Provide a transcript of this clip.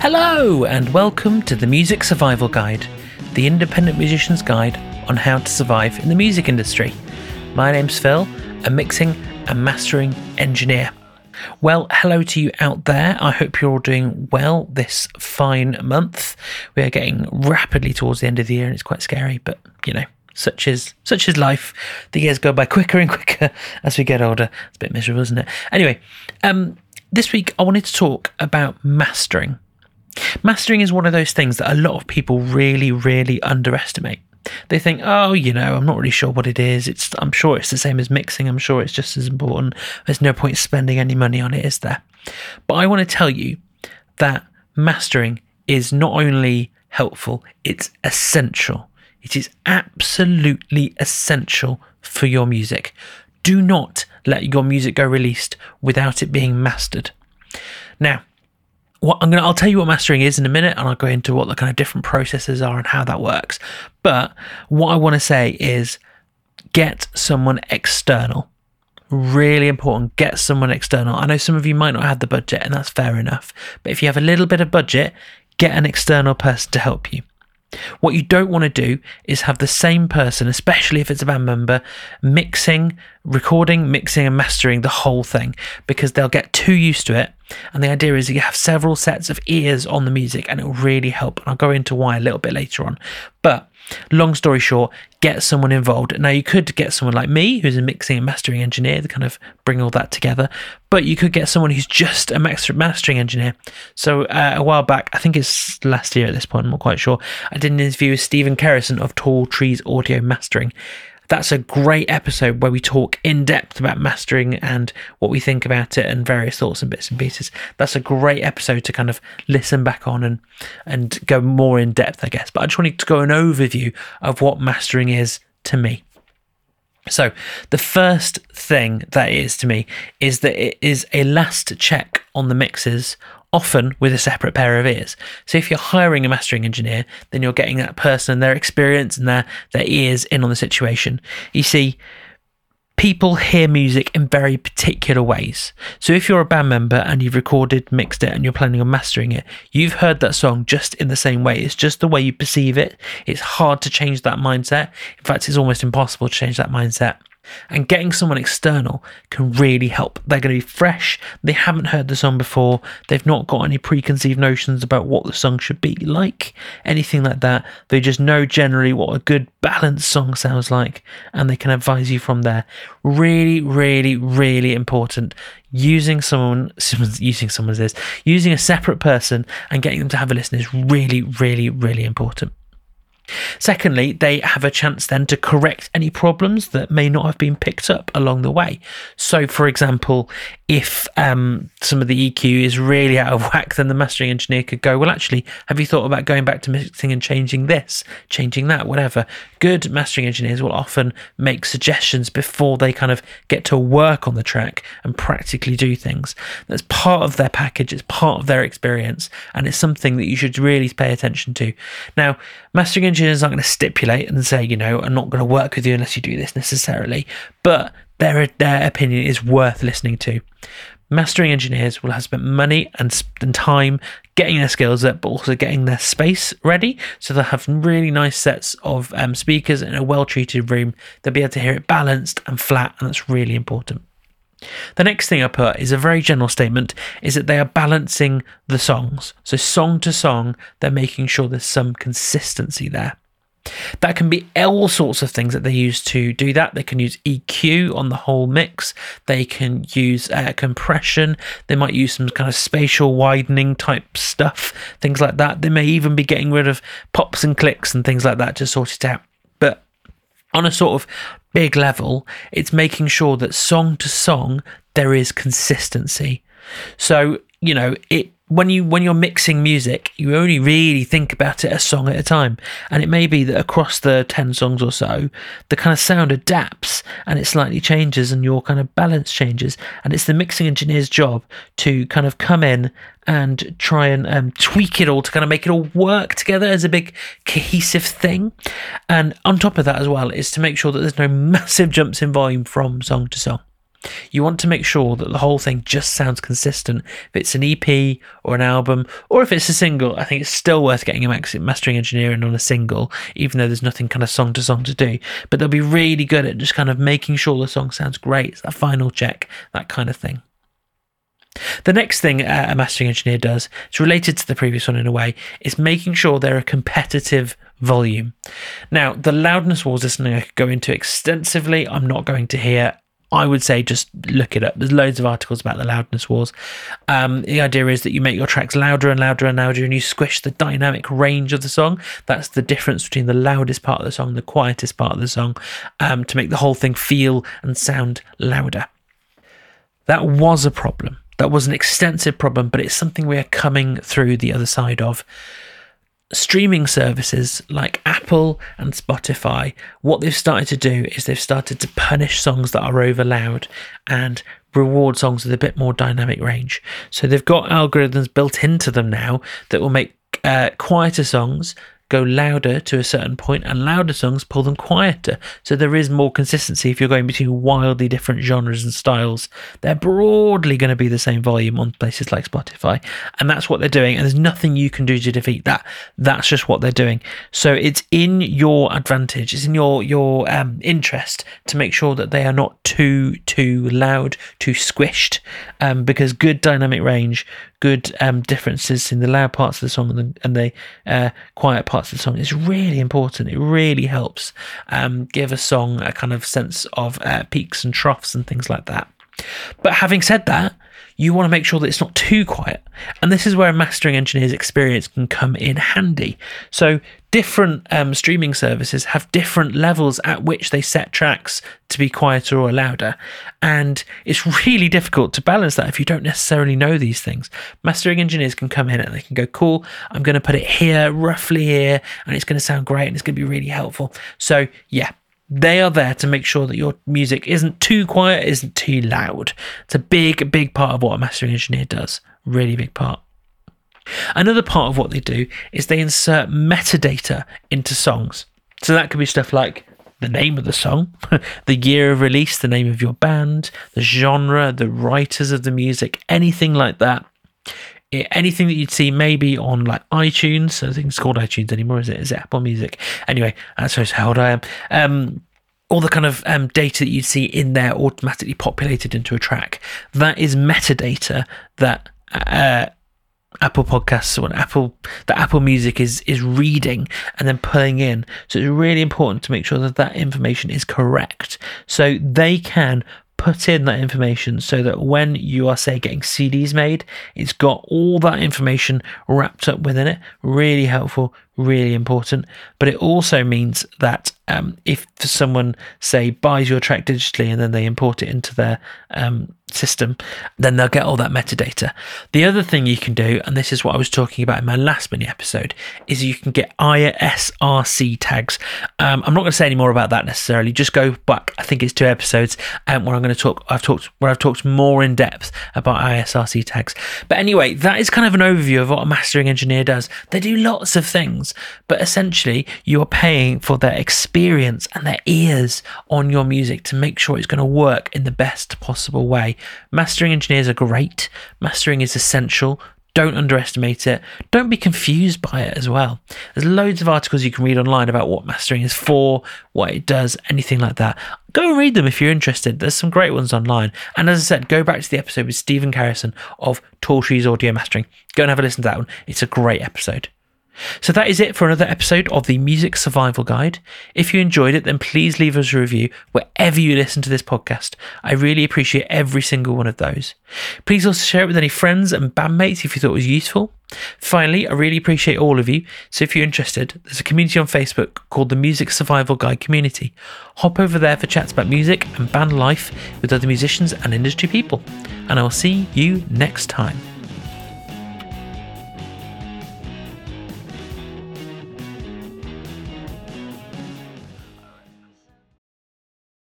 Hello, and welcome to the Music Survival Guide, the independent musician's guide on how to survive in the music industry. My name's Phil, a mixing and mastering engineer. Well, hello to you out there. I hope you're all doing well this fine month. We are getting rapidly towards the end of the year, and it's quite scary, but you know, such is such is life. The years go by quicker and quicker as we get older. It's a bit miserable, isn't it? Anyway, um, this week I wanted to talk about mastering. Mastering is one of those things that a lot of people really, really underestimate. They think, oh, you know, I'm not really sure what it is. It's, I'm sure it's the same as mixing. I'm sure it's just as important. There's no point spending any money on it, is there? But I want to tell you that mastering is not only helpful, it's essential. It is absolutely essential for your music. Do not let your music go released without it being mastered. Now, what I'm gonna I'll tell you what mastering is in a minute and I'll go into what the kind of different processes are and how that works. But what I want to say is get someone external. Really important. Get someone external. I know some of you might not have the budget and that's fair enough. But if you have a little bit of budget, get an external person to help you. What you don't want to do is have the same person, especially if it's a band member, mixing, recording, mixing, and mastering the whole thing because they'll get too used to it. And the idea is you have several sets of ears on the music and it will really help. And I'll go into why a little bit later on. But long story short, get someone involved. Now, you could get someone like me, who's a mixing and mastering engineer, to kind of bring all that together, but you could get someone who's just a mastering engineer. So, uh, a while back, I think it's last year at this point, I'm not quite sure, I did an interview with Stephen Kerrison of Tall Trees Audio Mastering. That's a great episode where we talk in depth about mastering and what we think about it and various thoughts and bits and pieces. That's a great episode to kind of listen back on and and go more in depth, I guess. But I just wanted to go an overview of what mastering is to me. So, the first thing that is to me is that it is a last check on the mixes often with a separate pair of ears. So if you're hiring a mastering engineer, then you're getting that person and their experience and their, their ears in on the situation. You see, people hear music in very particular ways. So if you're a band member and you've recorded, mixed it, and you're planning on mastering it, you've heard that song just in the same way. It's just the way you perceive it. It's hard to change that mindset. In fact, it's almost impossible to change that mindset. And getting someone external can really help. They're going to be fresh. They haven't heard the song before. They've not got any preconceived notions about what the song should be like, anything like that. They just know generally what a good balanced song sounds like, and they can advise you from there. Really, really, really important. Using someone, using someone's this, using a separate person and getting them to have a listen is really, really, really important. Secondly, they have a chance then to correct any problems that may not have been picked up along the way. So, for example, if um, some of the EQ is really out of whack, then the mastering engineer could go, Well, actually, have you thought about going back to mixing and changing this, changing that, whatever? Good mastering engineers will often make suggestions before they kind of get to work on the track and practically do things. That's part of their package, it's part of their experience, and it's something that you should really pay attention to. Now, mastering engineers aren't going to stipulate and say, you know, I'm not going to work with you unless you do this necessarily, but their their opinion is worth listening to. Mastering engineers will have spent money and, and time getting their skills up, but also getting their space ready. So they'll have really nice sets of um, speakers in a well treated room. They'll be able to hear it balanced and flat, and that's really important. The next thing I put is a very general statement is that they are balancing the songs. So, song to song, they're making sure there's some consistency there. That can be all sorts of things that they use to do that. They can use EQ on the whole mix. They can use uh, compression. They might use some kind of spatial widening type stuff, things like that. They may even be getting rid of pops and clicks and things like that to sort it out. But on a sort of big level, it's making sure that song to song there is consistency. So, you know, it when you when you're mixing music, you only really think about it a song at a time, and it may be that across the ten songs or so, the kind of sound adapts and it slightly changes, and your kind of balance changes, and it's the mixing engineer's job to kind of come in and try and um, tweak it all to kind of make it all work together as a big cohesive thing. And on top of that, as well, is to make sure that there's no massive jumps in volume from song to song. You want to make sure that the whole thing just sounds consistent. If it's an EP or an album, or if it's a single, I think it's still worth getting a mastering engineer in on a single, even though there's nothing kind of song to song to do. But they'll be really good at just kind of making sure the song sounds great. It's that final check, that kind of thing. The next thing uh, a mastering engineer does, it's related to the previous one in a way, is making sure they're a competitive volume. Now, the loudness wars is something I could go into extensively. I'm not going to here. I would say just look it up. There's loads of articles about the loudness wars. Um, the idea is that you make your tracks louder and louder and louder, and you squish the dynamic range of the song. That's the difference between the loudest part of the song and the quietest part of the song um, to make the whole thing feel and sound louder. That was a problem that was an extensive problem, but it's something we are coming through the other side of. Streaming services like Apple and Spotify, what they've started to do is they've started to punish songs that are over loud and reward songs with a bit more dynamic range. So they've got algorithms built into them now that will make uh, quieter songs go louder to a certain point and louder songs pull them quieter. So there is more consistency if you're going between wildly different genres and styles. They're broadly going to be the same volume on places like Spotify. And that's what they're doing. And there's nothing you can do to defeat that. That's just what they're doing. So it's in your advantage, it's in your, your um, interest to make sure that they are not too, too loud, too squished, um, because good dynamic range good um, differences in the loud parts of the song and the, and the uh, quiet parts of the song is really important. It really helps um, give a song a kind of sense of uh, peaks and troughs and things like that. But having said that, you want to make sure that it's not too quiet. And this is where a mastering engineer's experience can come in handy. So, different um, streaming services have different levels at which they set tracks to be quieter or louder. And it's really difficult to balance that if you don't necessarily know these things. Mastering engineers can come in and they can go, cool, I'm going to put it here, roughly here, and it's going to sound great and it's going to be really helpful. So, yeah, they are there to make sure that your music isn't too quiet, isn't too loud. It's a big, big part of what a mastering engineer does. Really big part. Another part of what they do is they insert metadata into songs. So that could be stuff like the name of the song, the year of release, the name of your band, the genre, the writers of the music, anything like that anything that you'd see maybe on like iTunes. I think it's called iTunes anymore, is it? Is it Apple Music? Anyway, that's how old I am. Um, all the kind of um, data that you'd see in there automatically populated into a track. That is metadata that uh, Apple Podcasts or Apple that Apple Music is is reading and then pulling in. So it's really important to make sure that that information is correct, so they can put in that information so that when you are, say, getting CDs made, it's got all that information wrapped up within it. Really helpful, really important. But it also means that um, if someone, say, buys your track digitally and then they import it into their um, system, then they'll get all that metadata. The other thing you can do, and this is what I was talking about in my last mini episode, is you can get ISRC tags. Um, I'm not going to say any more about that necessarily. Just go back. I think it's two episodes um, where I'm going to talk. I've talked where I've talked more in depth about ISRC tags. But anyway, that is kind of an overview of what a mastering engineer does. They do lots of things, but essentially you are paying for their experience and their ears on your music to make sure it's going to work in the best possible way. Mastering engineers are great, mastering is essential. Don't underestimate it. Don't be confused by it as well. There's loads of articles you can read online about what mastering is for, what it does, anything like that. Go read them if you're interested. There's some great ones online. And as I said, go back to the episode with Stephen Carrison of Tall Trees Audio Mastering. Go and have a listen to that one. It's a great episode. So that is it for another episode of the Music Survival Guide. If you enjoyed it, then please leave us a review wherever you listen to this podcast. I really appreciate every single one of those. Please also share it with any friends and bandmates if you thought it was useful. Finally, I really appreciate all of you. So if you're interested, there's a community on Facebook called the Music Survival Guide Community. Hop over there for chats about music and band life with other musicians and industry people. And I'll see you next time.